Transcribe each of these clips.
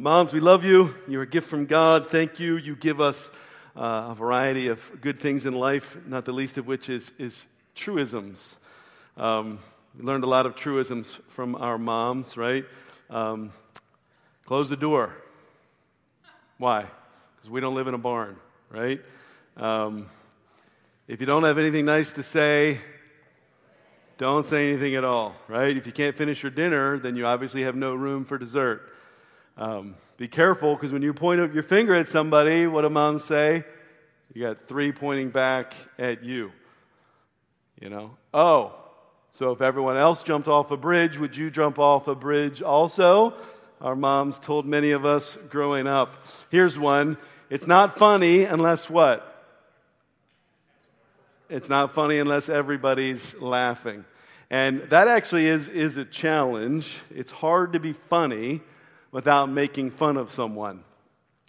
Moms, we love you. You're a gift from God. Thank you. You give us uh, a variety of good things in life, not the least of which is, is truisms. Um, we learned a lot of truisms from our moms, right? Um, close the door. Why? Because we don't live in a barn, right? Um, if you don't have anything nice to say, don't say anything at all, right? If you can't finish your dinner, then you obviously have no room for dessert. Um, be careful because when you point your finger at somebody, what do moms say? You got three pointing back at you. You know? Oh, so if everyone else jumped off a bridge, would you jump off a bridge also? Our moms told many of us growing up. Here's one it's not funny unless what? It's not funny unless everybody's laughing. And that actually is, is a challenge. It's hard to be funny without making fun of someone.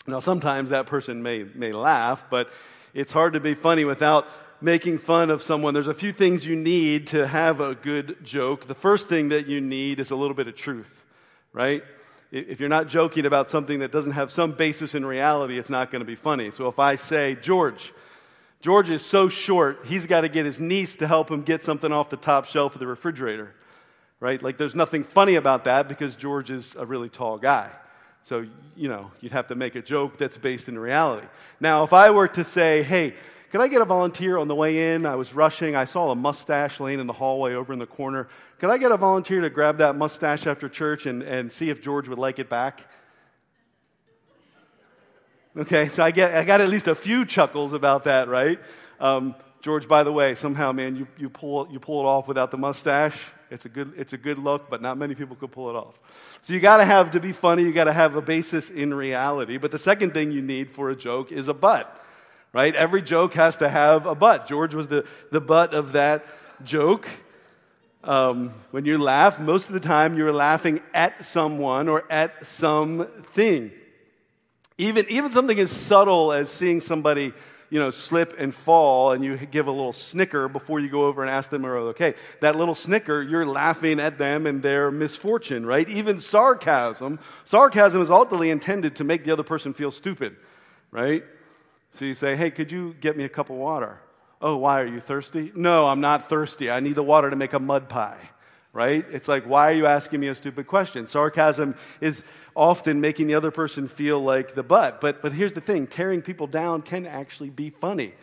Now, sometimes that person may, may laugh, but it's hard to be funny without making fun of someone. There's a few things you need to have a good joke. The first thing that you need is a little bit of truth, right? If you're not joking about something that doesn't have some basis in reality, it's not going to be funny. So if I say, George, George is so short, he's got to get his niece to help him get something off the top shelf of the refrigerator right? Like there's nothing funny about that because George is a really tall guy. So, you know, you'd have to make a joke that's based in reality. Now, if I were to say, hey, can I get a volunteer on the way in? I was rushing. I saw a mustache laying in the hallway over in the corner. Can I get a volunteer to grab that mustache after church and, and see if George would like it back? Okay, so I, get, I got at least a few chuckles about that, right? Um, George, by the way, somehow, man, you, you, pull, you pull it off without the mustache. It's a good, it's a good look, but not many people could pull it off. So you got to have, to be funny, you got to have a basis in reality. But the second thing you need for a joke is a butt, right? Every joke has to have a butt. George was the, the butt of that joke. Um, when you laugh, most of the time you're laughing at someone or at something. Even, even something as subtle as seeing somebody you know, slip and fall and you give a little snicker before you go over and ask them are okay. That little snicker, you're laughing at them and their misfortune, right? Even sarcasm. Sarcasm is ultimately intended to make the other person feel stupid, right? So you say, hey, could you get me a cup of water? Oh, why are you thirsty? No, I'm not thirsty. I need the water to make a mud pie right? It's like, why are you asking me a stupid question? Sarcasm is often making the other person feel like the butt. But, but here's the thing tearing people down can actually be funny.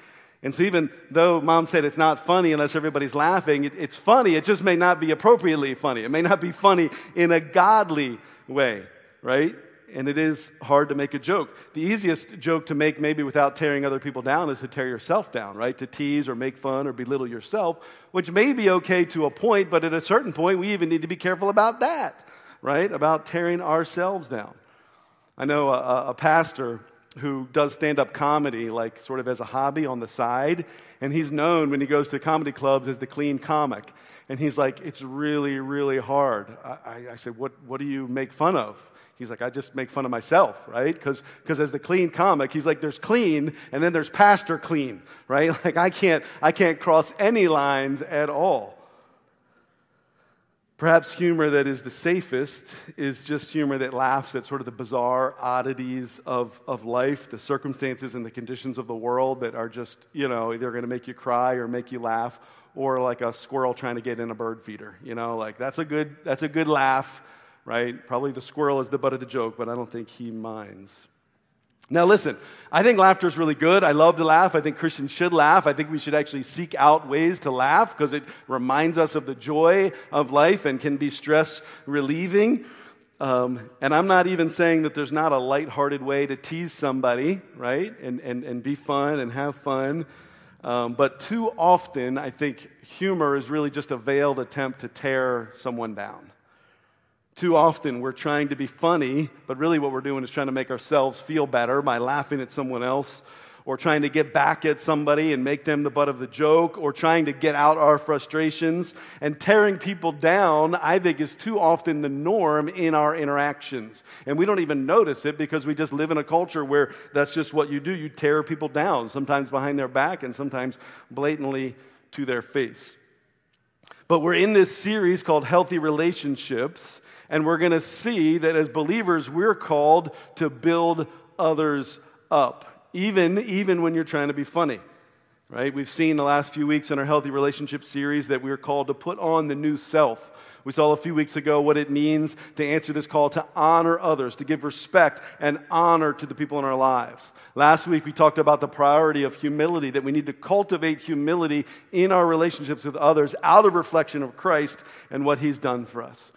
And so, even though mom said it's not funny unless everybody's laughing, it, it's funny. It just may not be appropriately funny. It may not be funny in a godly way, right? and it is hard to make a joke. The easiest joke to make, maybe without tearing other people down, is to tear yourself down, right? To tease or make fun or belittle yourself, which may be okay to a point, but at a certain point, we even need to be careful about that, right? About tearing ourselves down. I know a, a pastor who does stand up comedy, like sort of as a hobby on the side, and he's known when he goes to comedy clubs as the clean comic. And he's like, it's really, really hard. I, I, said, what, what do you make fun of? He's like, I just make fun of myself, right? Because as the clean comic, he's like, there's clean and then there's pastor clean, right? Like I can't, I can't cross any lines at all. Perhaps humor that is the safest is just humor that laughs at sort of the bizarre oddities of, of life, the circumstances and the conditions of the world that are just, you know, either going to make you cry or make you laugh, or like a squirrel trying to get in a bird feeder. You know, like that's a good, that's a good laugh right? Probably the squirrel is the butt of the joke, but I don't think he minds. Now, listen, I think laughter is really good. I love to laugh. I think Christians should laugh. I think we should actually seek out ways to laugh because it reminds us of the joy of life and can be stress relieving. Um, and I'm not even saying that there's not a lighthearted way to tease somebody, right? And, and, and be fun and have fun. Um, but too often, I think humor is really just a veiled attempt to tear someone down. Too often we're trying to be funny, but really what we're doing is trying to make ourselves feel better by laughing at someone else or trying to get back at somebody and make them the butt of the joke or trying to get out our frustrations. And tearing people down, I think, is too often the norm in our interactions. And we don't even notice it because we just live in a culture where that's just what you do. You tear people down, sometimes behind their back and sometimes blatantly to their face. But we're in this series called Healthy Relationships. And we're going to see that as believers, we're called to build others up, even, even when you're trying to be funny. Right? We've seen the last few weeks in our Healthy Relationship series that we're called to put on the new self. We saw a few weeks ago what it means to answer this call to honor others, to give respect and honor to the people in our lives. Last week we talked about the priority of humility, that we need to cultivate humility in our relationships with others out of reflection of Christ and what he's done for us.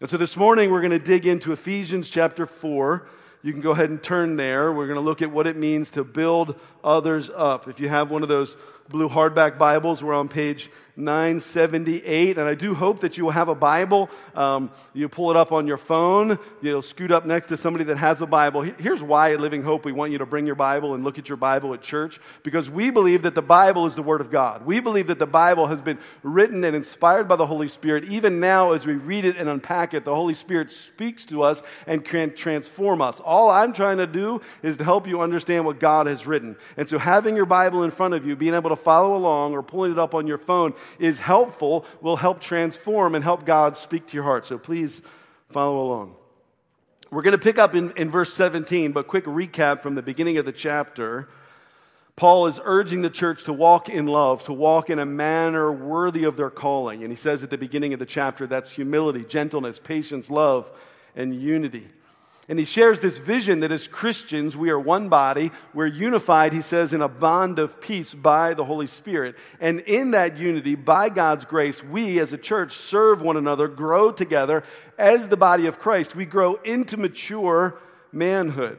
And so this morning we're going to dig into Ephesians chapter 4. You can go ahead and turn there. We're going to look at what it means to build others up. If you have one of those blue hardback Bibles, we're on page 978. And I do hope that you will have a Bible. Um, you pull it up on your phone. You'll scoot up next to somebody that has a Bible. Here's why at Living Hope we want you to bring your Bible and look at your Bible at church. Because we believe that the Bible is the Word of God. We believe that the Bible has been written and inspired by the Holy Spirit. Even now, as we read it and unpack it, the Holy Spirit speaks to us and can transform us. All I'm trying to do is to help you understand what God has written. And so having your Bible in front of you, being able to follow along or pulling it up on your phone is helpful, will help transform and help God speak to your heart. So please follow along. We're going to pick up in, in verse 17, but quick recap from the beginning of the chapter. Paul is urging the church to walk in love, to walk in a manner worthy of their calling. And he says at the beginning of the chapter that's humility, gentleness, patience, love, and unity. And he shares this vision that as Christians, we are one body. We're unified, he says, in a bond of peace by the Holy Spirit. And in that unity, by God's grace, we as a church serve one another, grow together as the body of Christ. We grow into mature manhood.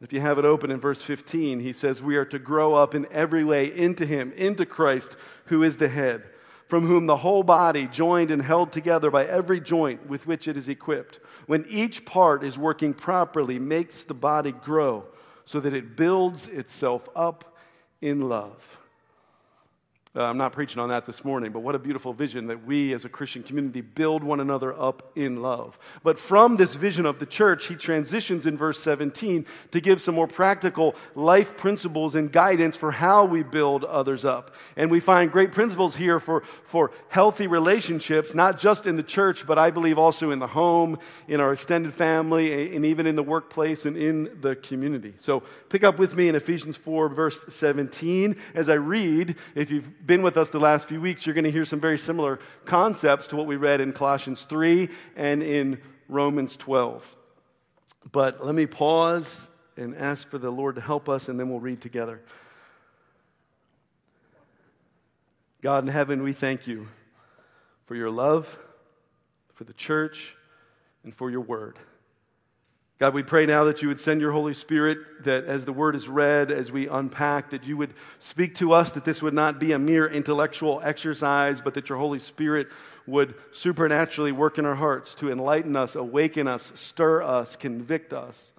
If you have it open in verse 15, he says, We are to grow up in every way into him, into Christ, who is the head from whom the whole body, joined and held together by every joint with which it is equipped, when each part is working properly, makes the body grow so that it builds itself up in love. Uh, I'm not preaching on that this morning, but what a beautiful vision that we as a Christian community build one another up in love. But from this vision of the church, he transitions in verse 17 to give some more practical life principles and guidance for how we build others up. And we find great principles here for, for healthy relationships, not just in the church, but I believe also in the home, in our extended family, and even in the workplace and in the community. So pick up with me in Ephesians 4, verse 17, as I read. If you've been with us the last few weeks, you're going to hear some very similar concepts to what we read in Colossians 3 and in Romans 12. But let me pause and ask for the Lord to help us, and then we'll read together. God in heaven, we thank you for your love, for the church, and for your word. God, we pray now that you would send your Holy Spirit, that as the word is read, as we unpack, that you would speak to us, that this would not be a mere intellectual exercise, but that your Holy Spirit would supernaturally work in our hearts to enlighten us, awaken us, stir us, convict us.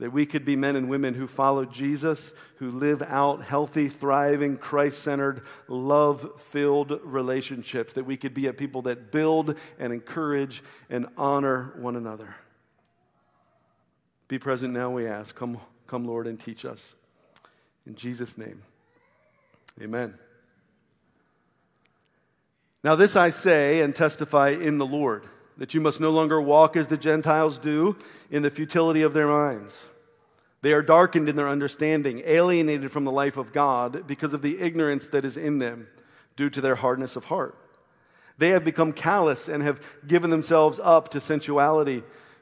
That we could be men and women who follow Jesus, who live out healthy, thriving, Christ centered, love filled relationships. That we could be a people that build and encourage and honor one another. Be present now, we ask. Come, come, Lord, and teach us. In Jesus' name, amen. Now, this I say and testify in the Lord, that you must no longer walk as the Gentiles do in the futility of their minds. They are darkened in their understanding, alienated from the life of God because of the ignorance that is in them due to their hardness of heart. They have become callous and have given themselves up to sensuality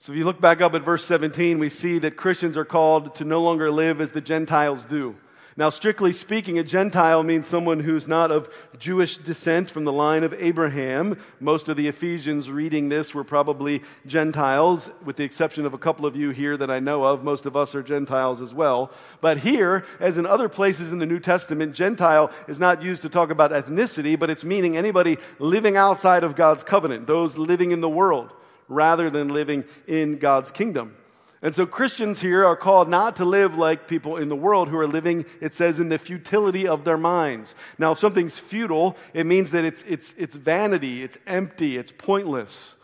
So if you look back up at verse 17, we see that Christians are called to no longer live as the Gentiles do. Now, strictly speaking, a Gentile means someone who's not of Jewish descent from the line of Abraham. Most of the Ephesians reading this were probably Gentiles, with the exception of a couple of you here that I know of. Most of us are Gentiles as well. But here, as in other places in the New Testament, Gentile is not used to talk about ethnicity, but it's meaning anybody living outside of God's covenant, those living in the world rather than living in God's kingdom. And so Christians here are called not to live like people in the world who are living, it says, in the futility of their minds. Now, if something's futile, it means that it's, it's, it's vanity, it's empty, it's pointless.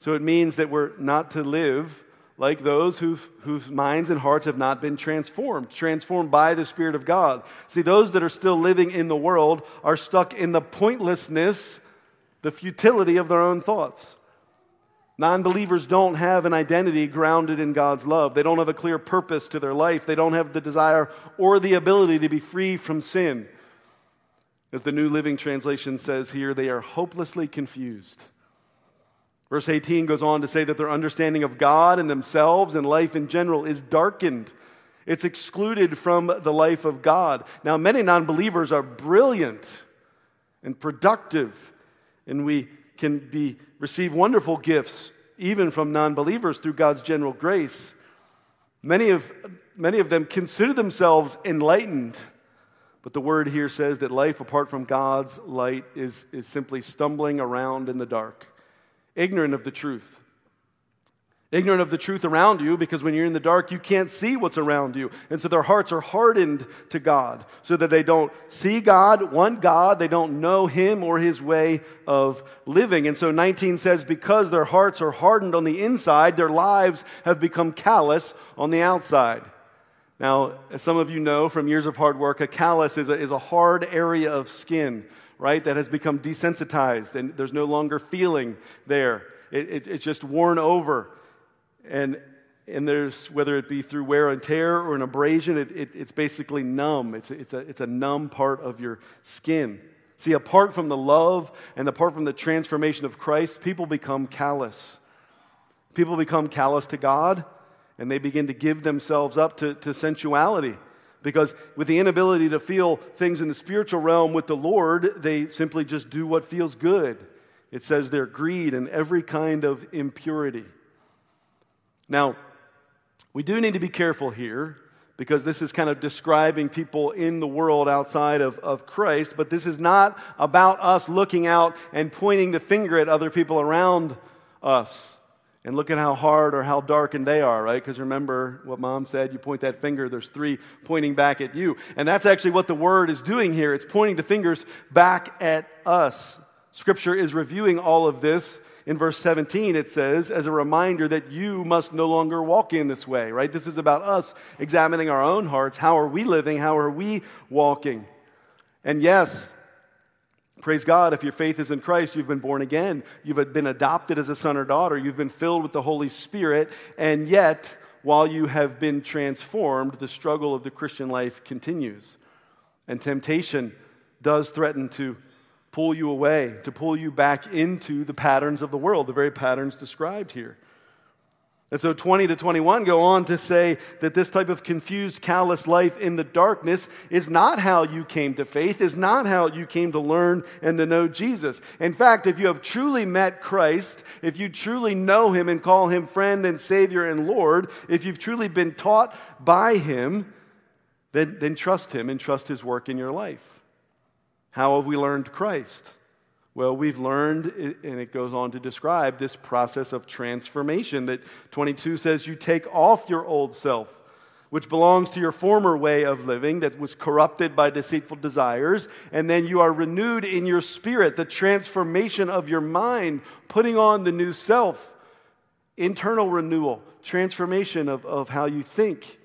So it means that we're not to live like those whose, whose minds and hearts have not been transformed, transformed by the Spirit of God. See, those that are still living in the world are stuck in the pointlessness, the futility of their own thoughts. Non believers don't have an identity grounded in God's love. They don't have a clear purpose to their life. They don't have the desire or the ability to be free from sin. As the New Living Translation says here, they are hopelessly confused. Verse 18 goes on to say that their understanding of God and themselves and life in general is darkened. It's excluded from the life of God. Now, many non believers are brilliant and productive, and we can be, receive wonderful gifts, even from non believers, through God's general grace. Many of, many of them consider themselves enlightened, but the word here says that life apart from God's light is, is simply stumbling around in the dark, ignorant of the truth ignorant of the truth around you because when you're in the dark, you can't see what's around you. And so their hearts are hardened to God so that they don't see God, want God, they don't know Him or His way of living. And so 19 says, because their hearts are hardened on the inside, their lives have become callous on the outside. Now, as some of you know from years of hard work, a callus is a, is a hard area of skin, right, that has become desensitized and there's no longer feeling there. It, it, it's just worn over. And, and there's, whether it be through wear and tear or an abrasion, it, it, it's basically numb. It's, it's, a, it's a numb part of your skin. See, apart from the love and apart from the transformation of Christ, people become callous. People become callous to God and they begin to give themselves up to, to sensuality. Because with the inability to feel things in the spiritual realm with the Lord, they simply just do what feels good. It says their greed and every kind of impurity. Now, we do need to be careful here because this is kind of describing people in the world outside of, of Christ, but this is not about us looking out and pointing the finger at other people around us and look at how hard or how darkened they are, right? Because remember what mom said, you point that finger, there's three pointing back at you. And that's actually what the word is doing here. It's pointing the fingers back at us. Scripture is reviewing all of this in verse 17, it says, as a reminder that you must no longer walk in this way, right? This is about us examining our own hearts. How are we living? How are we walking? And yes, praise God, if your faith is in Christ, you've been born again. You've been adopted as a son or daughter. You've been filled with the Holy Spirit. And yet, while you have been transformed, the struggle of the Christian life continues. And temptation does threaten to pull you away, to pull you back into the patterns of the world, the very patterns described here. And so 20 to 21 go on to say that this type of confused, callous life in the darkness is not how you came to faith, is not how you came to learn and to know Jesus. In fact, if you have truly met Christ, if you truly know him and call him friend and Savior and Lord, if you've truly been taught by him, then, then trust him and trust his work in your life. How have we learned Christ? Well, we've learned, and it goes on to describe this process of transformation that 22 says you take off your old self, which belongs to your former way of living that was corrupted by deceitful desires, and then you are renewed in your spirit, the transformation of your mind, putting on the new self, internal renewal, transformation of, of how you think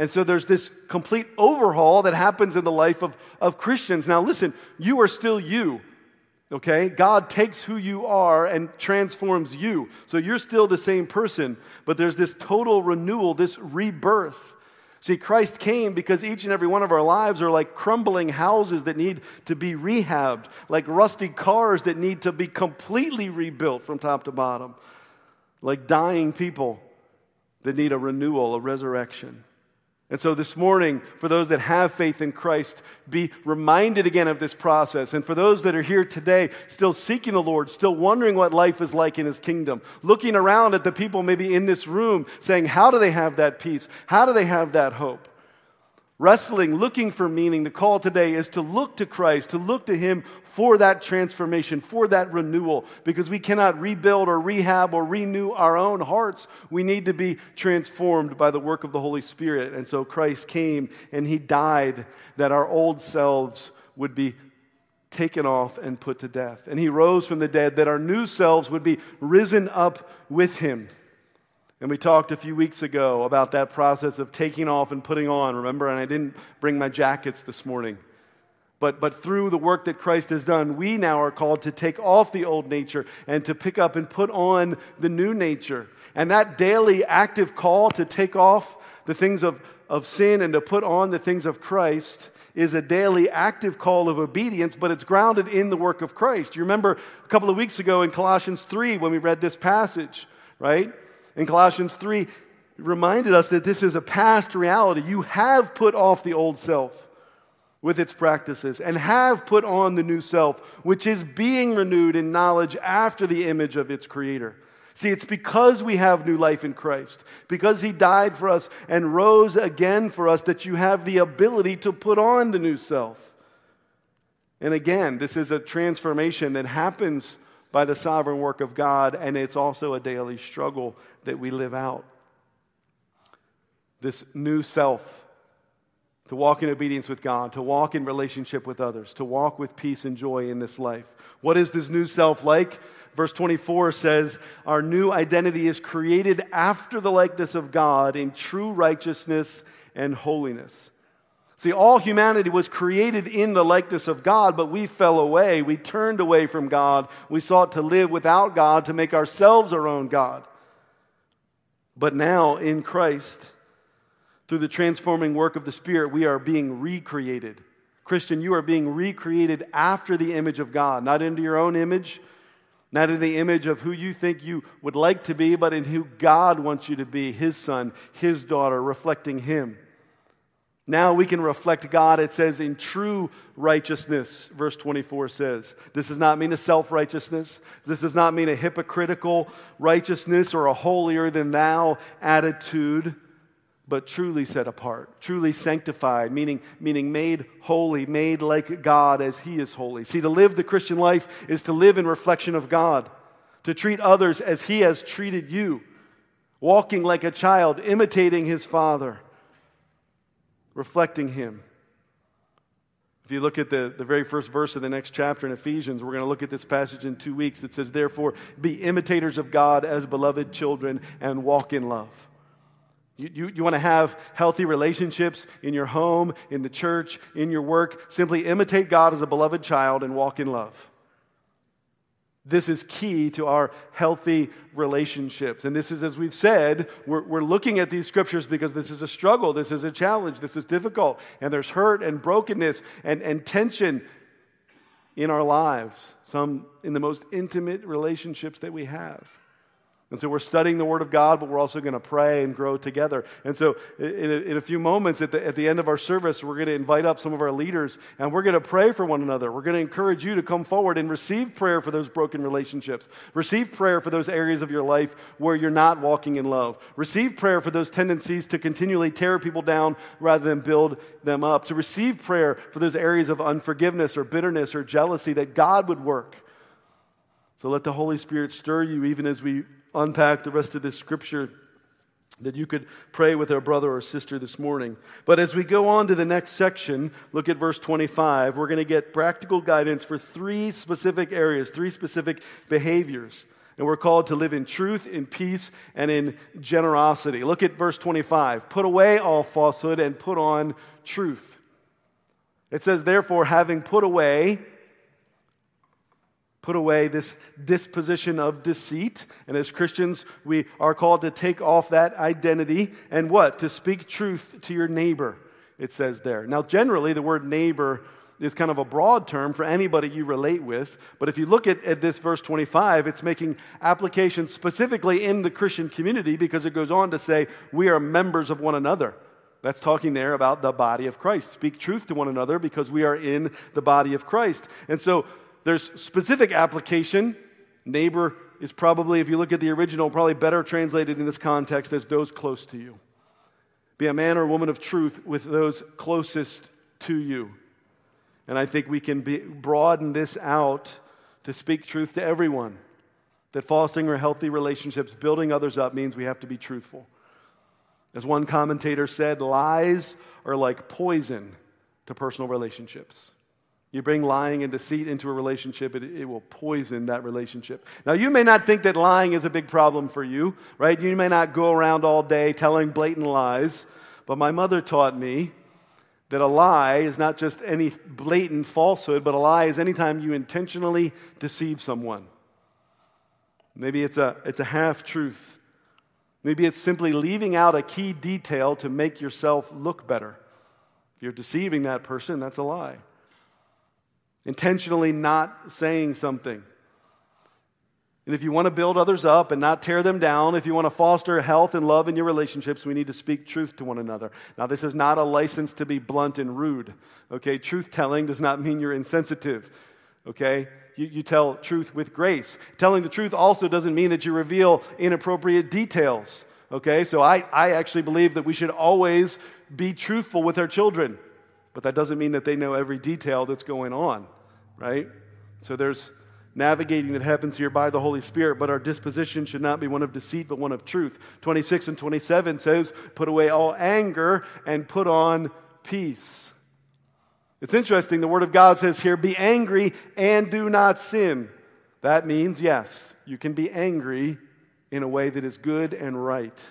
And so there's this complete overhaul that happens in the life of, of Christians. Now, listen, you are still you. Okay? God takes who you are and transforms you. So you're still the same person, but there's this total renewal, this rebirth. See, Christ came because each and every one of our lives are like crumbling houses that need to be rehabbed, like rusty cars that need to be completely rebuilt from top to bottom, like dying people that need a renewal, a resurrection. And so this morning, for those that have faith in Christ, be reminded again of this process. And for those that are here today, still seeking the Lord, still wondering what life is like in His kingdom, looking around at the people maybe in this room, saying, How do they have that peace? How do they have that hope? wrestling, looking for meaning, the call today is to look to Christ, to look to Him for that transformation, for that renewal, because we cannot rebuild or rehab or renew our own hearts. We need to be transformed by the work of the Holy Spirit. And so Christ came and He died that our old selves would be taken off and put to death. And He rose from the dead that our new selves would be risen up with Him. And we talked a few weeks ago about that process of taking off and putting on, remember? And I didn't bring my jackets this morning. But, but through the work that Christ has done, we now are called to take off the old nature and to pick up and put on the new nature. And that daily active call to take off the things of, of sin and to put on the things of Christ is a daily active call of obedience, but it's grounded in the work of Christ. You remember a couple of weeks ago in Colossians 3 when we read this passage, right? In Colossians 3, reminded us that this is a past reality. You have put off the old self with its practices and have put on the new self, which is being renewed in knowledge after the image of its creator. See, it's because we have new life in Christ, because He died for us and rose again for us, that you have the ability to put on the new self. And again, this is a transformation that happens by the sovereign work of God, and it's also a daily struggle that we live out. This new self, to walk in obedience with God, to walk in relationship with others, to walk with peace and joy in this life. What is this new self like? Verse 24 says, Our new identity is created after the likeness of God in true righteousness and holiness. See, all humanity was created in the likeness of God, but we fell away. We turned away from God. We sought to live without God, to make ourselves our own God. But now, in Christ, through the transforming work of the Spirit, we are being recreated. Christian, you are being recreated after the image of God, not into your own image, not in the image of who you think you would like to be, but in who God wants you to be, His son, His daughter, reflecting Him. Now we can reflect God, it says, in true righteousness, verse 24 says. This does not mean a self righteousness. This does not mean a hypocritical righteousness or a holier than thou attitude, but truly set apart, truly sanctified, meaning, meaning made holy, made like God as He is holy. See, to live the Christian life is to live in reflection of God, to treat others as He has treated you, walking like a child, imitating His Father reflecting Him. If you look at the, the very first verse of the next chapter in Ephesians, we're going to look at this passage in two weeks. It says, Therefore, be imitators of God as beloved children and walk in love. You, you, you want to have healthy relationships in your home, in the church, in your work. Simply imitate God as a beloved child and walk in love. This is key to our healthy relationships. And this is, as we've said, we're, we're looking at these scriptures because this is a struggle, this is a challenge, this is difficult, and there's hurt and brokenness and, and tension in our lives, some in the most intimate relationships that we have. And so we're studying the Word of God, but we're also going to pray and grow together. And so, in a, in a, few moments at the, at the end of our service, we're going to invite up some of our leaders and we're going to pray for one another. We're going to encourage you to come forward and receive prayer for those broken relationships. Receive prayer for those areas of your life where you're not walking in love. Receive prayer for those tendencies to continually tear people down rather than build them up. To receive prayer for those areas of unforgiveness or bitterness or jealousy that God would work. So let the Holy Spirit stir you even as we unpack the rest of this scripture that you could pray with our brother or sister this morning. But as we go on to the next section, look at verse 25. We're going to get practical guidance for three specific areas, three specific behaviors. And we're called to live in truth, in peace, and in generosity. Look at verse 25. Put away all falsehood and put on truth. It says, therefore, having put away, put away this disposition of deceit. And as Christians, we are called to take off that identity and what? To speak truth to your neighbor, it says there. Now, generally, the word neighbor is kind of a broad term for anybody you relate with. But if you look at, at this verse 25, it's making application specifically in the Christian community because it goes on to say, we are members of one another. That's talking there about the body of Christ. Speak truth to one another because we are in the body of Christ. And so there's specific application. Neighbor is probably, if you look at the original, probably better translated in this context as those close to you. Be a man or woman of truth with those closest to you. And I think we can be, broaden this out to speak truth to everyone. That fostering healthy relationships, building others up, means we have to be truthful. As one commentator said, lies are like poison to personal relationships. You bring lying and deceit into a relationship, it, it, will poison that relationship. Now, you may not think that lying is a big problem for you, right? You may not go around all day telling blatant lies, but my mother taught me that a lie is not just any blatant falsehood, but a lie is anytime you intentionally deceive someone. Maybe it's a, it's a half truth. Maybe it's simply leaving out a key detail to make yourself look better. If you're deceiving that person, that's a lie. Intentionally not saying something. And if you want to build others up and not tear them down, if you want to foster health and love in your relationships, we need to speak truth to one another. Now, this is not a license to be blunt and rude. Okay? Truth telling does not mean you're insensitive. Okay? You, you tell truth with grace. Telling the truth also doesn't mean that you reveal inappropriate details. Okay? So I, I actually believe that we should always be truthful with our children. But that doesn't mean that they know every detail that's going on. Right? So there's navigating that happens here by the Holy Spirit, but our disposition should not be one of deceit, but one of truth. 26 and 27 says, Put away all anger and put on peace. It's interesting, the Word of God says here, Be angry and do not sin. That means, yes, you can be angry in a way that is good and right.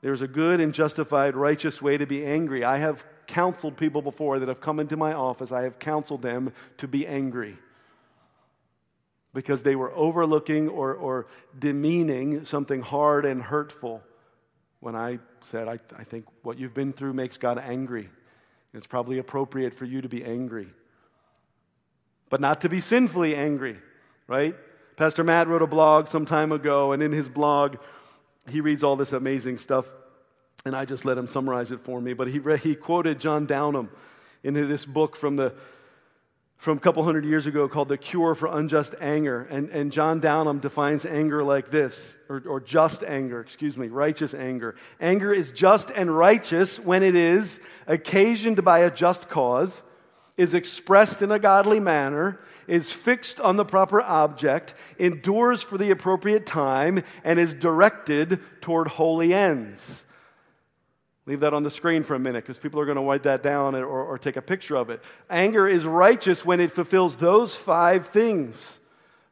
There's a good and justified, righteous way to be angry. I have counseled people before that have come into my office, I have counseled them to be angry because they were overlooking or, or demeaning something hard and hurtful. When I said, I, I think what you've been through makes God angry. It's probably appropriate for you to be angry, but not to be sinfully angry, right? Pastor Matt wrote a blog some time ago, and in his blog, he reads all this amazing stuff, and I just let him summarize it for me. But he, he quoted John Downame in this book from the from a couple hundred years ago called The Cure for Unjust Anger. And, and John Downame defines anger like this, or, or just anger, excuse me, righteous anger. Anger is just and righteous when it is occasioned by a just cause, is expressed in a godly manner, is fixed on the proper object, endures for the appropriate time, and is directed toward holy ends. Leave that on the screen for a minute because people are going to write that down or, or, take a picture of it. Anger is righteous when it fulfills those five things,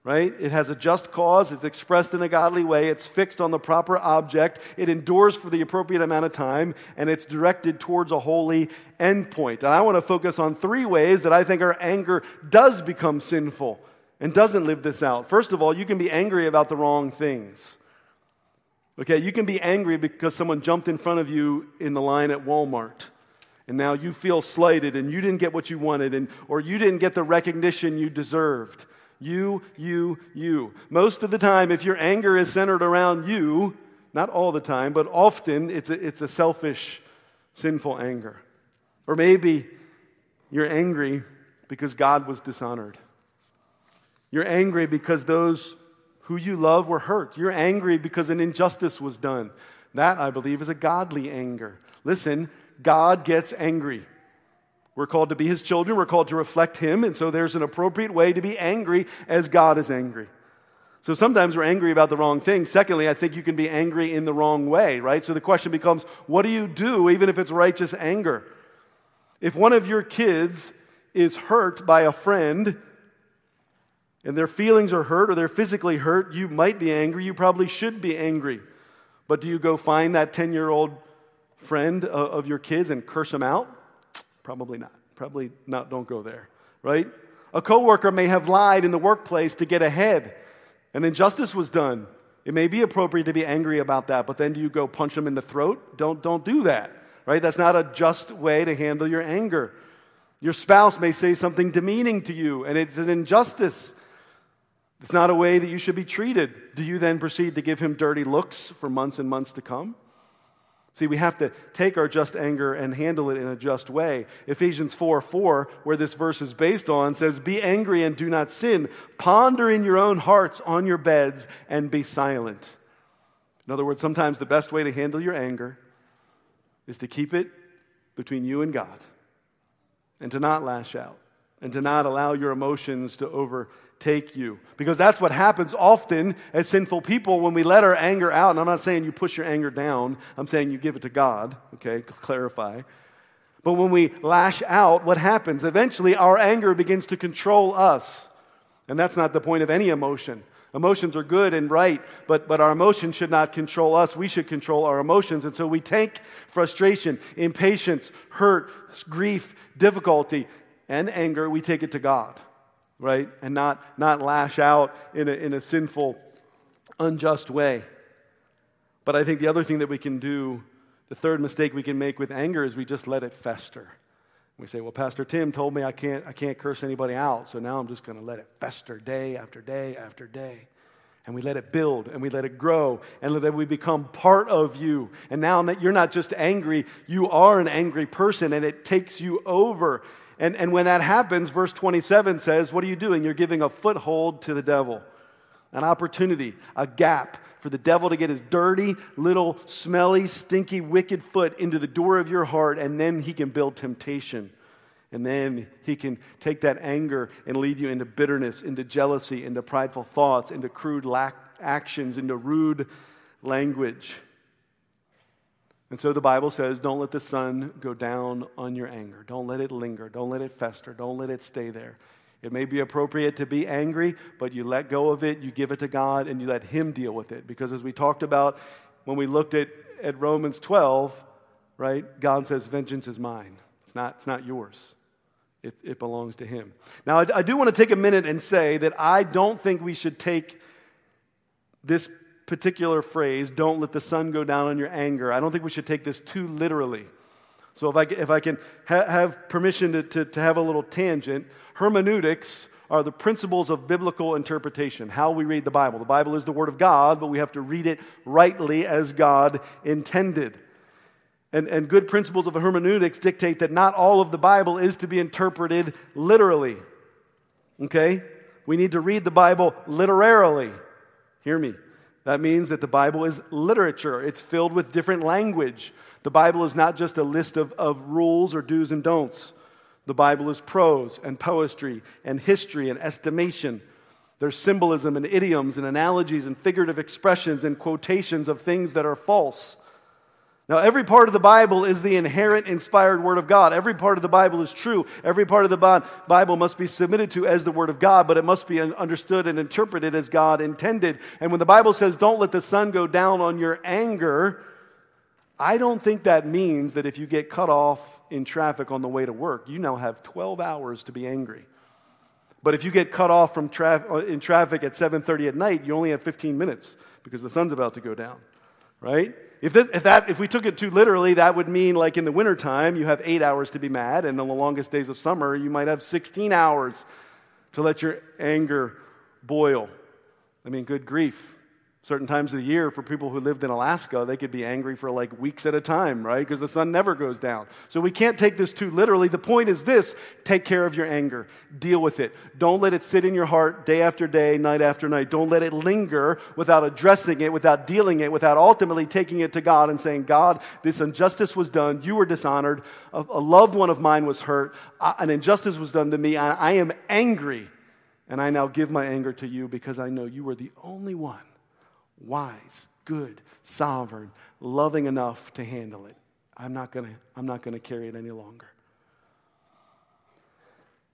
right? It has a just cause, it's expressed in a godly way, it's fixed on the proper object, it endures for the appropriate amount of time, and it's directed towards a holy endpoint. And I want to focus on three ways that I think our anger does become sinful and doesn't live this out. First of all, you can be angry about the wrong things. Okay, you can be angry because someone jumped in front of you in the line at Walmart. And now you feel slighted and you didn't get what you wanted and or you didn't get the recognition you deserved. You, you, you. Most of the time if your anger is centered around you, not all the time, but often it's a, it's a selfish sinful anger. Or maybe you're angry because God was dishonored. You're angry because those who you love were hurt. You're angry because an injustice was done. That, I believe, is a godly anger. Listen, God gets angry. We're called to be his children, we're called to reflect him, and so there's an appropriate way to be angry as God is angry. So sometimes we're angry about the wrong thing. Secondly, I think you can be angry in the wrong way, right? So the question becomes what do you do, even if it's righteous anger? If one of your kids is hurt by a friend, and their feelings are hurt or they're physically hurt, you might be angry. You probably should be angry. But do you go find that 10 year old friend of your kids and curse them out? Probably not. Probably not. Don't go there, right? A coworker may have lied in the workplace to get ahead. An injustice was done. It may be appropriate to be angry about that, but then do you go punch them in the throat? Don't, don't do that, right? That's not a just way to handle your anger. Your spouse may say something demeaning to you, and it's an injustice. It's not a way that you should be treated. Do you then proceed to give him dirty looks for months and months to come? See, we have to take our just anger and handle it in a just way. Ephesians 4 4, where this verse is based on, says, Be angry and do not sin. Ponder in your own hearts on your beds and be silent. In other words, sometimes the best way to handle your anger is to keep it between you and God and to not lash out and to not allow your emotions to over take you. Because that's what happens often as sinful people when we let our anger out. And I'm not saying you push your anger down, I'm saying you give it to God, okay, clarify. But when we lash out, what happens? Eventually, our anger begins to control us. And that's not the point of any emotion. Emotions are good and right, but, but our emotions should not control us. We should control our emotions. And so we take frustration, impatience, hurt, grief, difficulty, and anger, we take it to God right? And not, not lash out in a, in a sinful, unjust way. But I think the other thing that we can do, the third mistake we can make with anger is we just let it fester. We say, well, Pastor Tim told me I can't, I can't curse anybody out, so now I'm just going to let it fester day after day after day. And we let it build and we let it grow and let we become part of you. And now you're not just angry, you are an angry person and it takes you over. And, and when that happens, verse 27 says, What are you doing? You're giving a foothold to the devil, an opportunity, a gap for the devil to get his dirty, little, smelly, stinky, wicked foot into the door of your heart, and then he can build temptation. And then he can take that anger and lead you into bitterness, into jealousy, into prideful thoughts, into crude lack actions, into rude language. And so the Bible says, don't let the sun go down on your anger. Don't let it linger. Don't let it fester. Don't let it stay there. It may be appropriate to be angry, but you let go of it, you give it to God, and you let Him deal with it. Because as we talked about when we looked at, at Romans 12, right, God says, Vengeance is mine. It's not, it's not yours, it, it belongs to Him. Now, I, I do want to take a minute and say that I don't think we should take this particular phrase, don't let the sun go down on your anger, I don't think we should take this too literally. So, if I, if I can ha- have permission to, to, to have a little tangent, hermeneutics are the principles of biblical interpretation, how we read the Bible. The Bible is the Word of God, but we have to read it rightly as God intended. And, and good principles of hermeneutics dictate that not all of the Bible is to be interpreted literally. Okay? We need to read the Bible literarily. Hear me. That means that the Bible is literature, it's filled with different language. The Bible is not just a list of, of rules or do's and don'ts. The Bible is prose and poetry and history and estimation. There's symbolism and idioms and analogies and figurative expressions and quotations of things that are false. Now, every part of the Bible is the inerrant inspired Word of God. Every part of the Bible is true. Every part of the Bible must be submitted to as the Word of God, but it must be understood and interpreted as God intended. And when the Bible says, don't let the sun go down on your anger, I don't think that means that if you get cut off in traffic on the way to work, you now have 12 hours to be angry. But if you get cut off from traf- uh, in traffic at 7:30 at night, you only have 15 minutes because the sun's about to go down, right? If, this, if, that, if we took it too literally, that would mean like in the wintertime, you have eight hours to be mad, and on the longest days of summer, you might have 16 hours to let your anger boil. I mean, good grief certain times of the year for people who lived in Alaska, they could be angry for like weeks at a time, right? Because the sun never goes down. So we can't take this too literally. The point is this take care of your anger, deal with it. Don't let it sit in your heart day after day, night after night. Don't let it linger without addressing it, without dealing it, without ultimately taking it to God and saying, God, this injustice was done. You were dishonored. A, a loved one of mine was hurt. I, an injustice was done to me. I, I am angry. And I now give my anger to you because I know you are the only one wise, good, sovereign, loving enough to handle it. I'm not going to I'm not going to carry it any longer.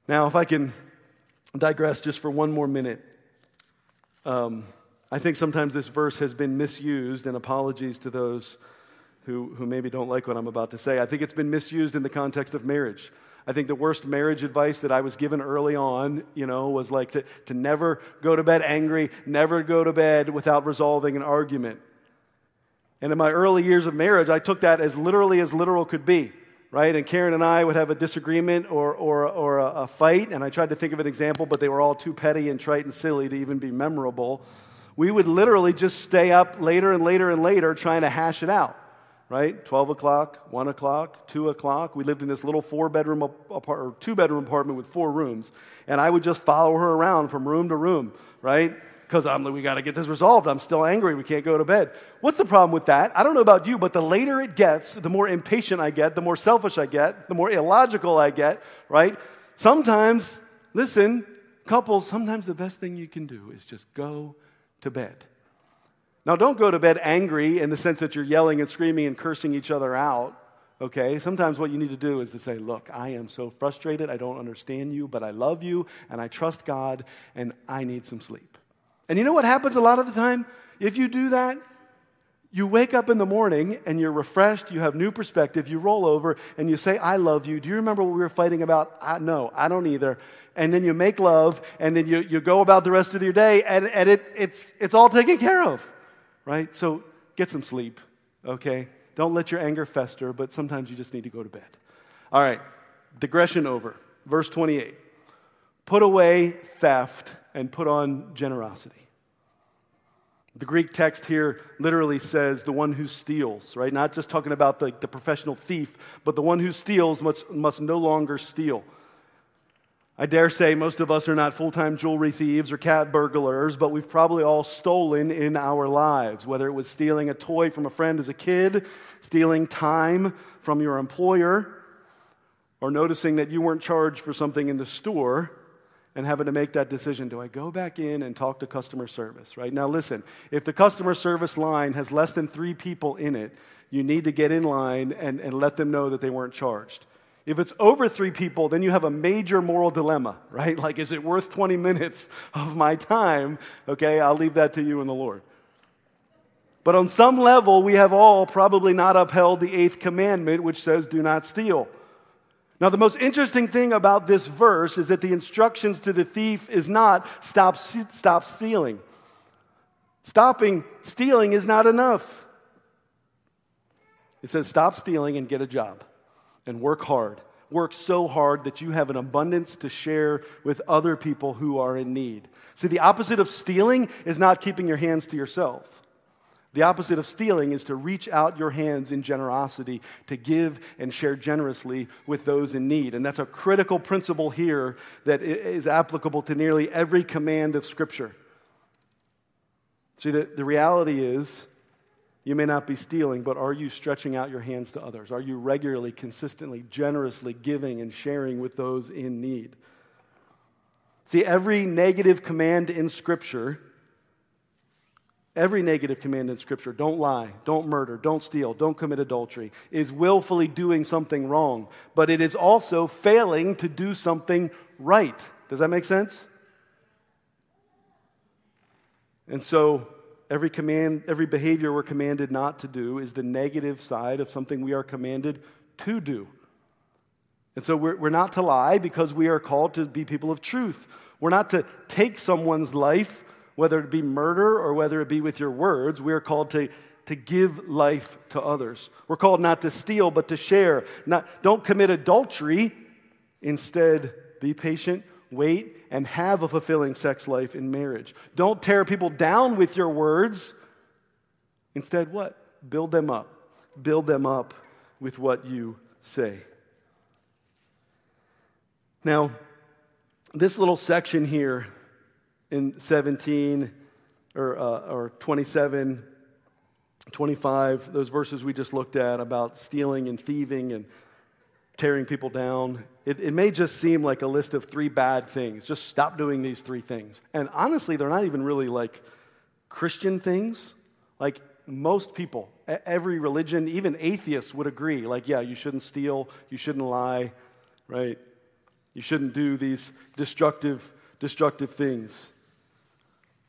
Now, if I can digress just for one more minute. Um, I think sometimes this verse has been misused, and apologies to those who, who maybe don't like what I'm about to say. I think it's been misused in the context of marriage. I think the worst marriage advice that I was given early on, you know, was like to, to never go to bed angry, never go to bed without resolving an argument. And in my early years of marriage, I took that as literally as literal could be, right? And Karen and I would have a disagreement or, or, or a, a fight, and I tried to think of an example, but they were all too petty and trite and silly to even be memorable. We would literally just stay up later and later and later trying to hash it out right? 12 o'clock, 1 o'clock, 2 o'clock. We lived in this little four bedroom or two bedroom apartment with four rooms. And I would just follow her around from room to room, right? Because I'm like, we got to get this resolved. I'm still angry. We can't go to bed. What's the problem with that? I don't know about you, but the later it gets, the more impatient I get, the more selfish I get, the more illogical I get, right? Sometimes, listen, couples, sometimes the best thing you can do is just go to bed. Now, don't go to bed angry in the sense that you're yelling and screaming and cursing each other out, okay? Sometimes what you need to do is to say, Look, I am so frustrated. I don't understand you, but I love you and I trust God and I need some sleep. And you know what happens a lot of the time? If you do that, you wake up in the morning and you're refreshed, you have new perspective, you roll over and you say, I love you. Do you remember what we were fighting about? I, no, I don't either. And then you make love and then you, you go about the rest of your day and, and it, it's, it's all taken care of right? So get some sleep, okay? Don't let your anger fester, but sometimes you just need to go to bed. All right, digression over. Verse 28 Put away theft and put on generosity. The Greek text here literally says the one who steals, right? Not just talking about the, the professional thief, but the one who steals must, must no longer steal. I dare say most of us are not full time jewelry thieves or cat burglars, but we've probably all stolen in our lives, whether it was stealing a toy from a friend as a kid, stealing time from your employer, or noticing that you weren't charged for something in the store and having to make that decision do I go back in and talk to customer service, right? Now, listen, if the customer service line has less than three people in it, you need to get in line and, and let them know that they weren't charged. If it's over three people, then you have a major moral dilemma, right? Like, is it worth 20 minutes of my time? Okay, I'll leave that to you and the Lord. But on some level, we have all probably not upheld the eighth commandment, which says, do not steal. Now, the most interesting thing about this verse is that the instructions to the thief is not stop, stop stealing. Stopping stealing is not enough. It says, stop stealing and get a job and work hard. Work so hard that you have an abundance to share with other people who are in need. See, the opposite of stealing is not keeping your hands to yourself. The opposite of stealing is to reach out your hands in generosity, to give and share generously with those in need. And that's a critical principle here that is applicable to nearly every command of Scripture. See, the, the reality is you may not be stealing, but are you stretching out your hands to others? Are you regularly, consistently, generously giving and sharing with those in need? See, every negative command in Scripture, every negative command in Scripture, don't lie, don't murder, don't steal, don't commit adultery, is willfully doing something wrong, but it is also failing to do something right. Does that make sense? And so, Every command, every behavior we're commanded not to do is the negative side of something we are commanded to do. And so we're, we're not to lie because we are called to be people of truth. We're not to take someone's life, whether it be murder or whether it be with your words. We are called to, to give life to others. We're called not to steal, but to share. Not, don't commit adultery. Instead, be patient, wait, and have a fulfilling sex life in marriage. Don't tear people down with your words. Instead, what? Build them up. Build them up with what you say. Now, this little section here in 17 or, uh, or 27, 25, those verses we just looked at about stealing and thieving and tearing people down. It, it, may just seem like a list of three bad things. Just stop doing these three things. And honestly, they're not even really like Christian things. Like most people, every religion, even atheists would agree. Like, yeah, you shouldn't steal, you shouldn't lie, right? You shouldn't do these destructive destructive things.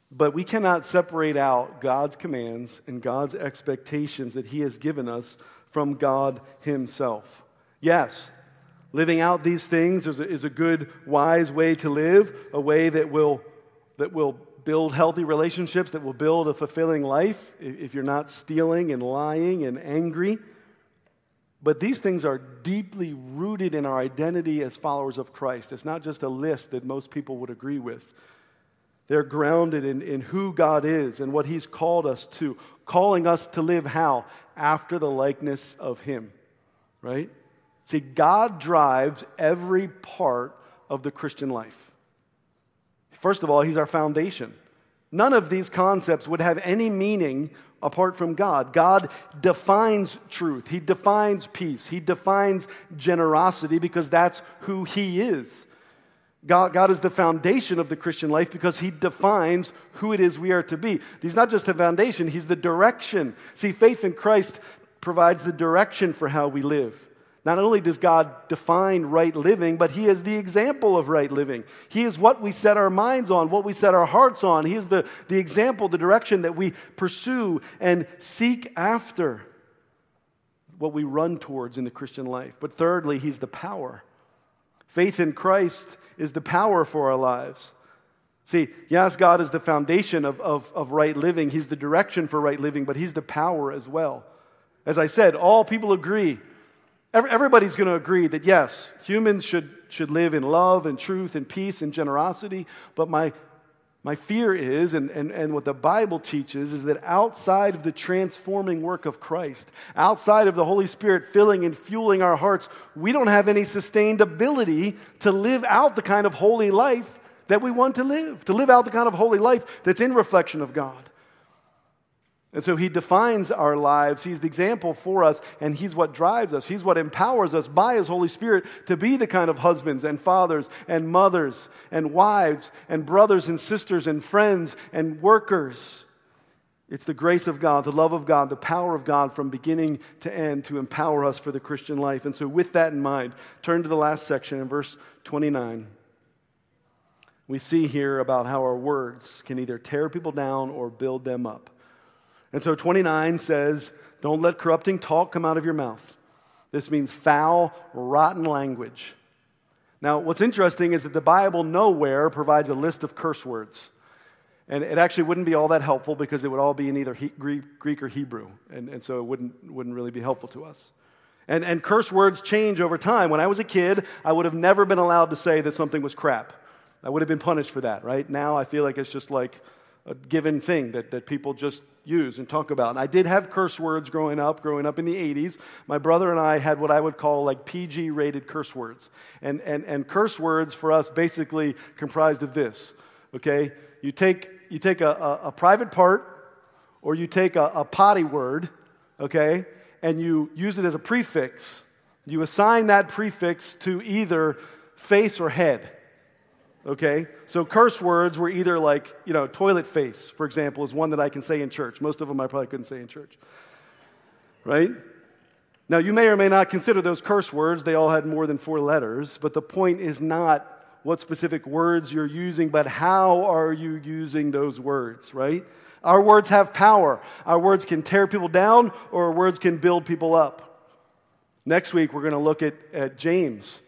But we cannot separate out God's commands and God's expectations that He has given us from God Himself. Yes, living out these things is a, is a good, wise way to live, a way that will, that will build healthy relationships, that will build a fulfilling life if you're not stealing and lying and angry. But these things are deeply rooted in our identity as followers of Christ. It's not just a list that most people would agree with. They're grounded in, in who God is and what He's called us to, calling us to live how? After the likeness of Him, right? See, God drives every part of the Christian life. First of all, He's our foundation. None of these concepts would have any meaning apart from God. God defines truth, He defines peace, He defines generosity because that's who He is. God, God is the foundation of the Christian life because He defines who it is we are to be. He's not just the foundation, He's the direction. See, faith in Christ provides the direction for how we live. Not only does God define right living, but He is the example of right living. He is what we set our minds on, what we set our hearts on. He is the, the example, the direction that we pursue and seek after, what we run towards in the Christian life. But thirdly, He's the power. Faith in Christ is the power for our lives. See, yes, God is the foundation of, of, of right living, He's the direction for right living, but He's the power as well. As I said, all people agree. Everybody's going to agree that yes, humans should, should live in love and truth and peace and generosity. But my, my fear is, and, and, and what the Bible teaches, is that outside of the transforming work of Christ, outside of the Holy Spirit filling and fueling our hearts, we don't have any sustained ability to live out the kind of holy life that we want to live, to live out the kind of holy life that's in reflection of God. And so he defines our lives. He's the example for us, and he's what drives us. He's what empowers us by his Holy Spirit to be the kind of husbands and fathers and mothers and wives and brothers and sisters and friends and workers. It's the grace of God, the love of God, the power of God from beginning to end to empower us for the Christian life. And so, with that in mind, turn to the last section in verse 29. We see here about how our words can either tear people down or build them up. And so 29 says, Don't let corrupting talk come out of your mouth. This means foul, rotten language. Now, what's interesting is that the Bible nowhere provides a list of curse words. And it actually wouldn't be all that helpful because it would all be in either he, Greek, or Hebrew. And, and so it wouldn't, wouldn't really be helpful to us. And, and curse words change over time. When I was a kid, I would have never been allowed to say that something was crap. I would have been punished for that, right? Now I feel like it's just like a given thing that, that people just use and talk about. And I did have curse words growing up, growing up in the 80s. My brother and I had what I would call like PG rated curse words. And, and, and curse words for us basically comprised of this, okay? You take, you take a, a, a private part or you take a, a potty word, okay, and you use it as a prefix. You assign that prefix to either face or head. Okay? So curse words were either like, you know, toilet face, for example, is one that I can say in church. Most of them I probably couldn't say in church. Right? Now, you may or may not consider those curse words. They all had more than four letters. But the point is not what specific words you're using, but how are you using those words, right? Our words have power. Our words can tear people down, or our words can build people up. Next week, we're going to look at, at James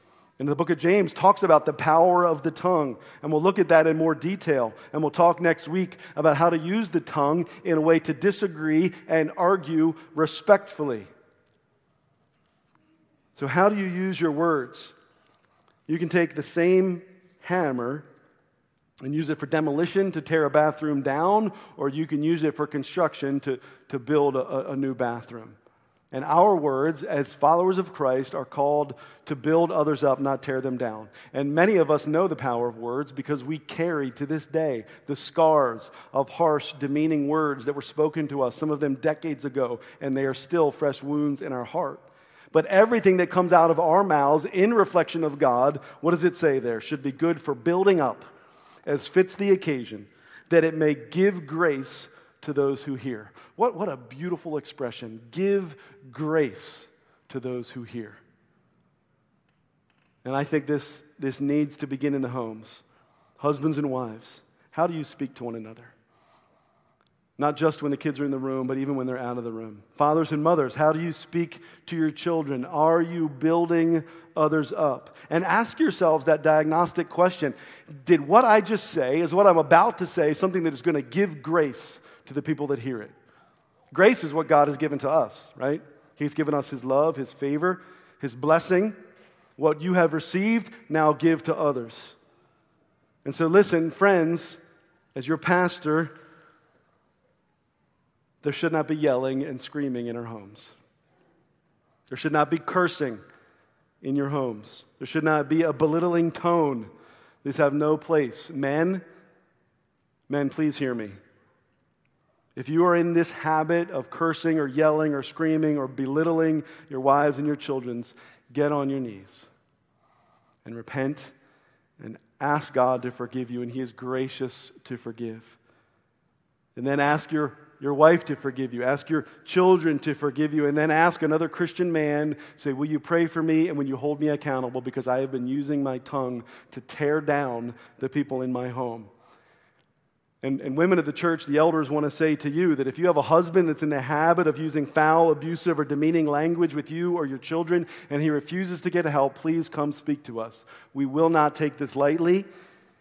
and the book of James talks about the power of the tongue. And we'll look at that in more detail. And we'll talk next week about how to use the tongue in a way to disagree and argue respectfully. So, how do you use your words? You can take the same hammer and use it for demolition to tear a bathroom down, or you can use it for construction to, to build a, a new bathroom. And our words, as followers of Christ, are called to build others up, not tear them down. And many of us know the power of words because we carry to this day the scars of harsh, demeaning words that were spoken to us, some of them decades ago, and they are still fresh wounds in our heart. But everything that comes out of our mouths in reflection of God, what does it say there? Should be good for building up as fits the occasion, that it may give grace to those who hear. What, what a beautiful expression. Give grace to those who hear. And I think this, this needs to begin in the homes. Husbands and wives, how do you speak to one another? Not just when the kids are in the room, but even when they're out of the room. Fathers and mothers, how do you speak to your children? Are you building others up? And ask yourselves that diagnostic question Did what I just say, is what I'm about to say, something that is going to give grace to the people that hear it? Grace is what God has given to us, right? He's given us His love, His favor, His blessing. What you have received, now give to others. And so, listen, friends, as your pastor, there should not be yelling and screaming in our homes. There should not be cursing in your homes. There should not be a belittling tone. These have no place. Men, men, please hear me. If you are in this habit of cursing or yelling or screaming or belittling your wives and your children's, get on your knees and repent and ask God to forgive you, and He is gracious to forgive. And then ask your your wife to forgive you. Ask your children to forgive you. And then ask another Christian man, say, Will you pray for me and will you hold me accountable because I have been using my tongue to tear down the people in my home? And, and women of the church, the elders want to say to you that if you have a husband that's in the habit of using foul, abusive, or demeaning language with you or your children and he refuses to get help, please come speak to us. We will not take this lightly,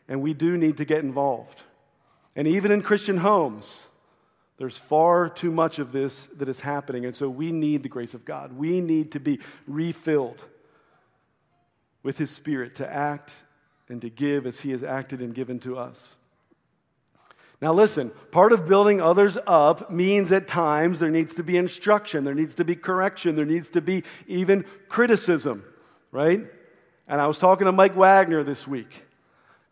and we do need to get involved. And even in Christian homes, there's far too much of this that is happening, and so we need the grace of God. We need to be refilled with His Spirit to act and to give as He has acted and given to us. Now, listen, part of building others up means at times there needs to be instruction, there needs to be correction, there needs to be even criticism, right? And I was talking to Mike Wagner this week.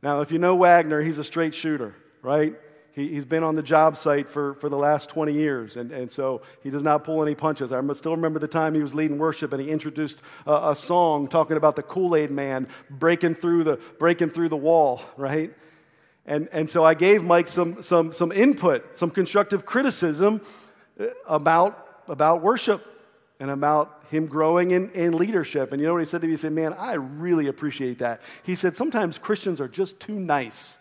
Now, if you know Wagner, he's a straight shooter, right? He, has been on the job site for, for the last 20 years, and, and so he does not pull any punches. I still remember the time he was leading worship and he introduced a, a song talking about the Kool Aid man breaking through the, breaking through the wall, right? And, and so I gave Mike some, some, some input, some constructive criticism uh, about, about worship and about him growing in, in leadership. And you know what he said to me? He said, Man, I really appreciate that. He said, Sometimes Christians are just too nice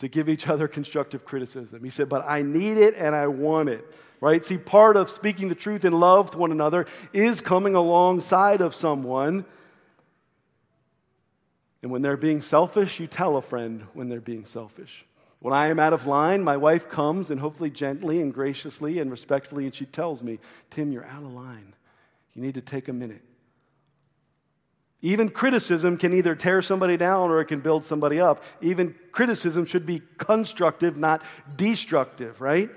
to give each other constructive criticism. He said, But I need it and I want it. Right? See, part of speaking the truth in love to one another is coming alongside of someone. And when they're being selfish, you tell a friend when they're being selfish. When I am out of line, my wife comes and hopefully gently and graciously and respectfully, and she tells me, Tim, you're out of line. You need to take a minute. Even criticism can either tear somebody down or it can build somebody up. Even criticism should be constructive, not destructive, right?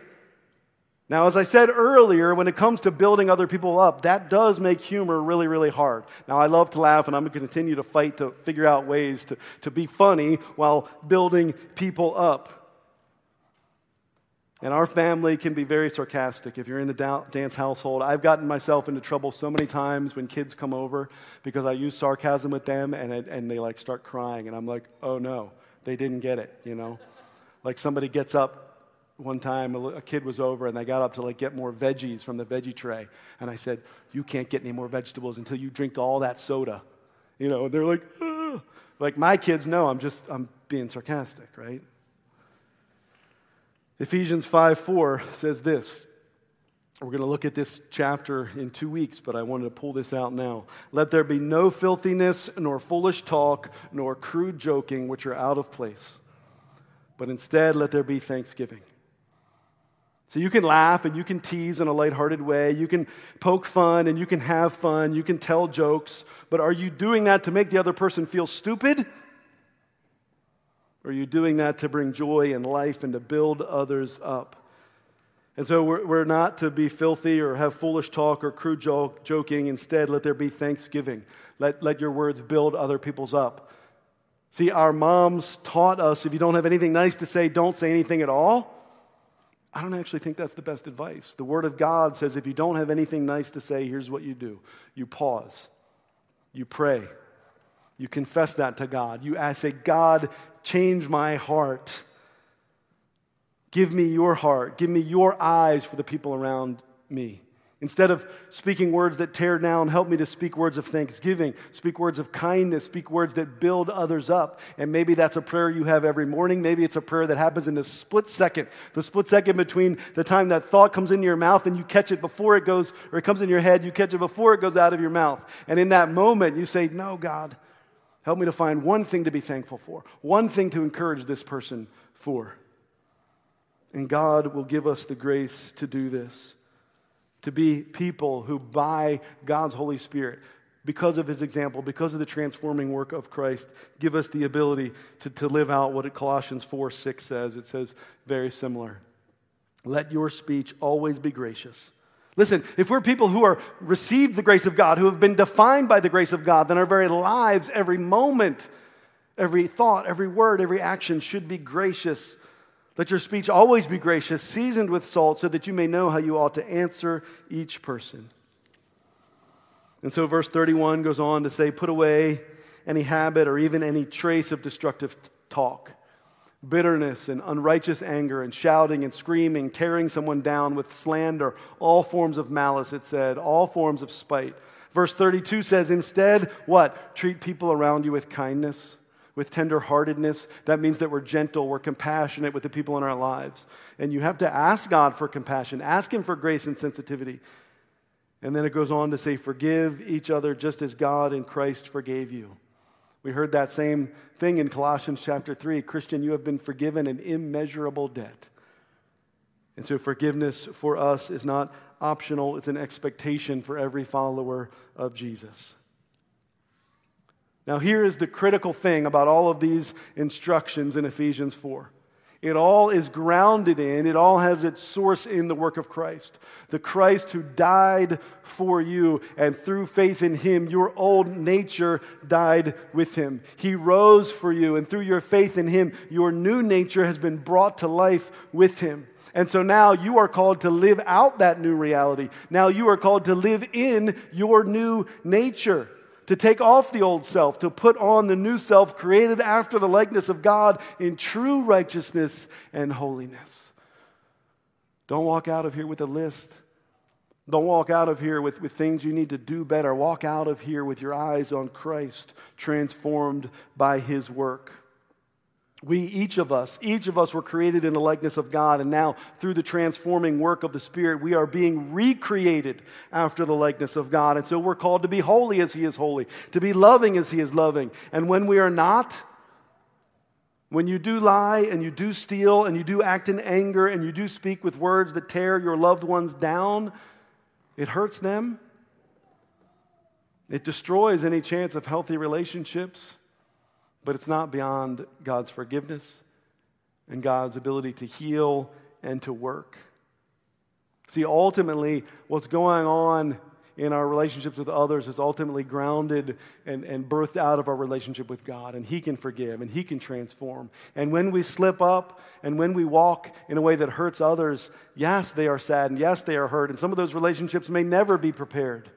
Now, as I said earlier, when it comes to building other people up, that does make humor really, really hard. Now, I love to laugh, and I'm going to continue to fight to figure out ways to, to be funny while building people up. And our family can be very sarcastic. If you're in the dance household, I've gotten myself into trouble so many times when kids come over because I use sarcasm with them and, and they like start crying. And I'm like, oh no, they didn't get it, you know? Like somebody gets up one time, a, kid was over and they got up to like get more veggies from the veggie tray. And I said, you can't get any more vegetables until you drink all that soda. You know, and they're like, like my kids know I'm just, I'm being sarcastic, right? Ephesians 5 4 says this. We're going to look at this chapter in two weeks, but I wanted to pull this out now. Let there be no filthiness, nor foolish talk, nor crude joking, which are out of place. But instead, let there be thanksgiving. So you can laugh and you can tease in a lighthearted way. You can poke fun and you can have fun. You can tell jokes. But are you doing that to make the other person feel stupid? Or are you doing that to bring joy and life and to build others up? And so we're, we're not to be filthy or have foolish talk or crude joke, joking. Instead, let there be thanksgiving. Let, let your words build other people's up. See, our moms taught us if you don't have anything nice to say, don't say anything at all. I don't actually think that's the best advice. The Word of God says if you don't have anything nice to say, here's what you do you pause, you pray, you confess that to God. You ask, say, God, change my heart. Give me your heart. Give me your eyes for the people around me. Instead of speaking words that tear down, help me to speak words of thanksgiving, speak words of kindness, speak words that build others up. And maybe that's a prayer you have every morning. Maybe it's a prayer that happens in the split second, the split second between the time that thought comes into your mouth and you catch it before it goes, or it comes in your head, you catch it before it goes out of your mouth. And in that moment, you say, No, God, help me to find one thing to be thankful for, one thing to encourage this person for. And God will give us the grace to do this to be people who, by God's Holy Spirit, because of his example, because of the transforming work of Christ, give us the ability to, to live out what Colossians 4 6 says. It says very similar. Let your speech always be gracious. Listen, if we're people who are received the grace of God, who have been defined by the grace of God, then our very lives, every moment, every thought, every word, every action should be gracious let your speech always be gracious, seasoned with salt, so that you may know how you ought to answer each person. And so, verse 31 goes on to say, Put away any habit or even any trace of destructive talk, bitterness and unrighteous anger, and shouting and screaming, tearing someone down with slander, all forms of malice, it said, all forms of spite. Verse 32 says, Instead, what? Treat people around you with kindness with tenderheartedness. That means that we're gentle, we're compassionate with the people in our lives. And you have to ask God for compassion, ask Him for grace and sensitivity. And then it goes on to say, Forgive each other just as God in Christ forgave you. We heard that same thing in Colossians chapter 3. Christian, you have been forgiven an immeasurable debt. And so forgiveness for us is not optional, it's an expectation for every follower of Jesus. Now, here is the critical thing about all of these instructions in Ephesians 4. It all is grounded in, it all has its source in the work of Christ. The Christ who died for you, and through faith in him, your old nature died with him. He rose for you, and through your faith in him, your new nature has been brought to life with him. And so now you are called to live out that new reality. Now you are called to live in your new nature to take off the old self, to put on the new self created after the likeness of God in true righteousness and holiness. Don't walk out of here with a list. Don't walk out of here with, with things you need to do better. Walk out of here with your eyes on Christ, transformed by his work. We, each of us, each of us were created in the likeness of God, and now through the transforming work of the Spirit, we are being recreated after the likeness of God. And so we're called to be holy as He is holy, to be loving as He is loving. And when we are not, when you do lie and you do steal and you do act in anger and you do speak with words that tear your loved ones down, it hurts them. It destroys any chance of healthy relationships but it's not beyond God's forgiveness and God's ability to heal and to work. See, ultimately, what's going on in our relationships with others is ultimately grounded and, and birthed out of our relationship with God. And He can forgive and He can transform. And when we slip up and when we walk in a way that hurts others, yes, they are sad and yes, they are hurt. And some of those relationships may never be prepared.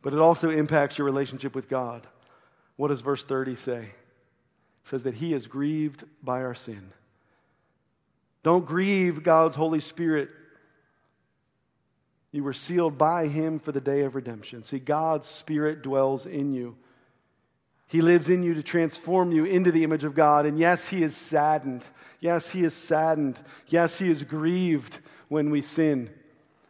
But it also impacts your relationship with God. What does verse 30 say? It says that he is grieved by our sin. Don't grieve God's Holy Spirit. You were sealed by him for the day of redemption. See, God's Spirit dwells in you. He lives in you to transform you into the image of God. And yes, He is saddened. Yes, He is saddened. Yes, He is grieved when we sin,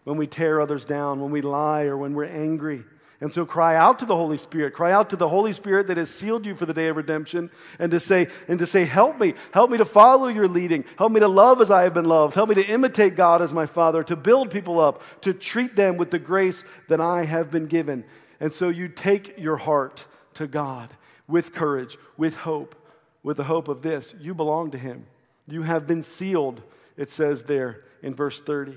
when we tear others down, when we lie, or when we're angry. And so cry out to the Holy Spirit. Cry out to the Holy Spirit that has sealed you for the day of redemption and to say, and to say, help me. Help me to follow your leading. Help me to love as I have been loved. Help me to imitate God as my Father, to build people up, to treat them with the grace that I have been given. And so you take your heart to God with courage, with hope, with the hope of this. You belong to Him. You have been sealed, it says there in verse 30.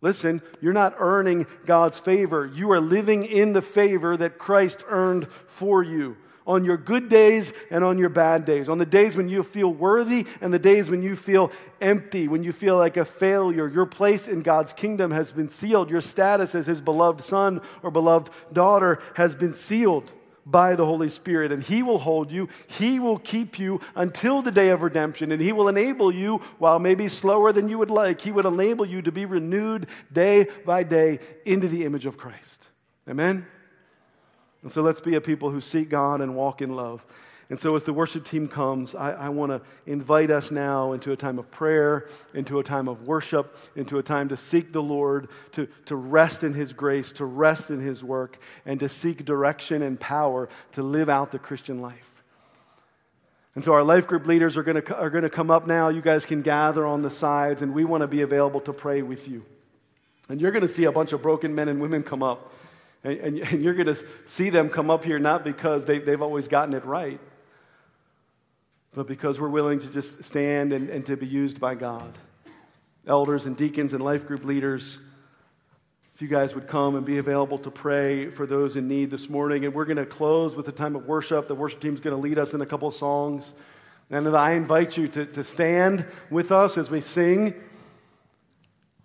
Listen, you're not earning God's favor. You are living in the favor that Christ earned for you on your good days and on your bad days, on the days when you feel worthy and the days when you feel empty, when you feel like a failure. Your place in God's kingdom has been sealed. Your status as his beloved son or beloved daughter has been sealed by the Holy Spirit, and He will hold you. He will keep you until the day of redemption, and He will enable you, while maybe slower than you would like, He would enable you to be renewed day by day into the image of Christ. Amen? And so let's be a people who seek God and walk in love. And so, as the worship team comes, I, I want to invite us now into a time of prayer, into a time of worship, into a time to seek the Lord, to, to rest in His grace, to rest in His work, and to seek direction and power to live out the Christian life. And so, our life group leaders are going to, are going to come up now. You guys can gather on the sides, and we want to be available to pray with you. And you're going to see a bunch of broken men and women come up. And, and, and you're going to see them come up here not because they, they've always gotten it right, but because we're willing to just stand and, and to be used by God. Elders and deacons and life group leaders, if you guys would come and be available to pray for those in need this morning. And we're going to close with a time of worship. The worship team's going to lead us in a couple of songs. And I invite you to, to stand with us as we sing,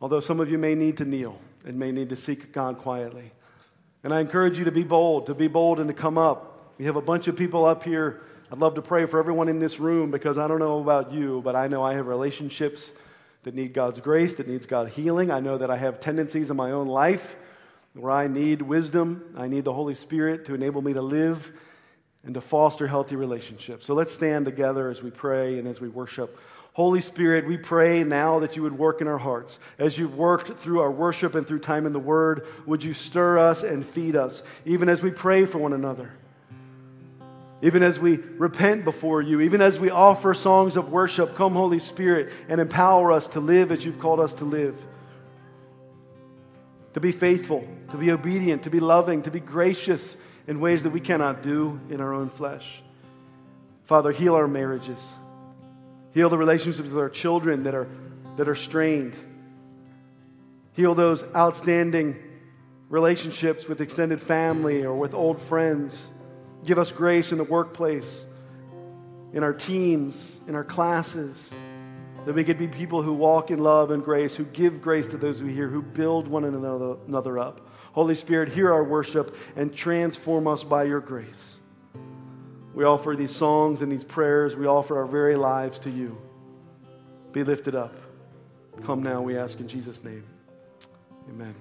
although some of you may need to kneel and may need to seek God quietly. And I encourage you to be bold, to be bold and to come up. We have a bunch of people up here I'd love to pray for everyone in this room because I don't know about you, but I know I have relationships that need God's grace, that needs God's healing. I know that I have tendencies in my own life where I need wisdom. I need the Holy Spirit to enable me to live and to foster healthy relationships. So let's stand together as we pray and as we worship. Holy Spirit, we pray now that you would work in our hearts. As you've worked through our worship and through time in the Word, would you stir us and feed us, even as we pray for one another? Even as we repent before you, even as we offer songs of worship, come, Holy Spirit, and empower us to live as you've called us to live. To be faithful, to be obedient, to be loving, to be gracious in ways that we cannot do in our own flesh. Father, heal our marriages. Heal the relationships with our children that are, that are strained. Heal those outstanding relationships with extended family or with old friends. Give us grace in the workplace, in our teams, in our classes, that we could be people who walk in love and grace, who give grace to those we hear, who build one another up. Holy Spirit, hear our worship and transform us by your grace. We offer these songs and these prayers, we offer our very lives to you. Be lifted up. Come now, we ask in Jesus' name. Amen.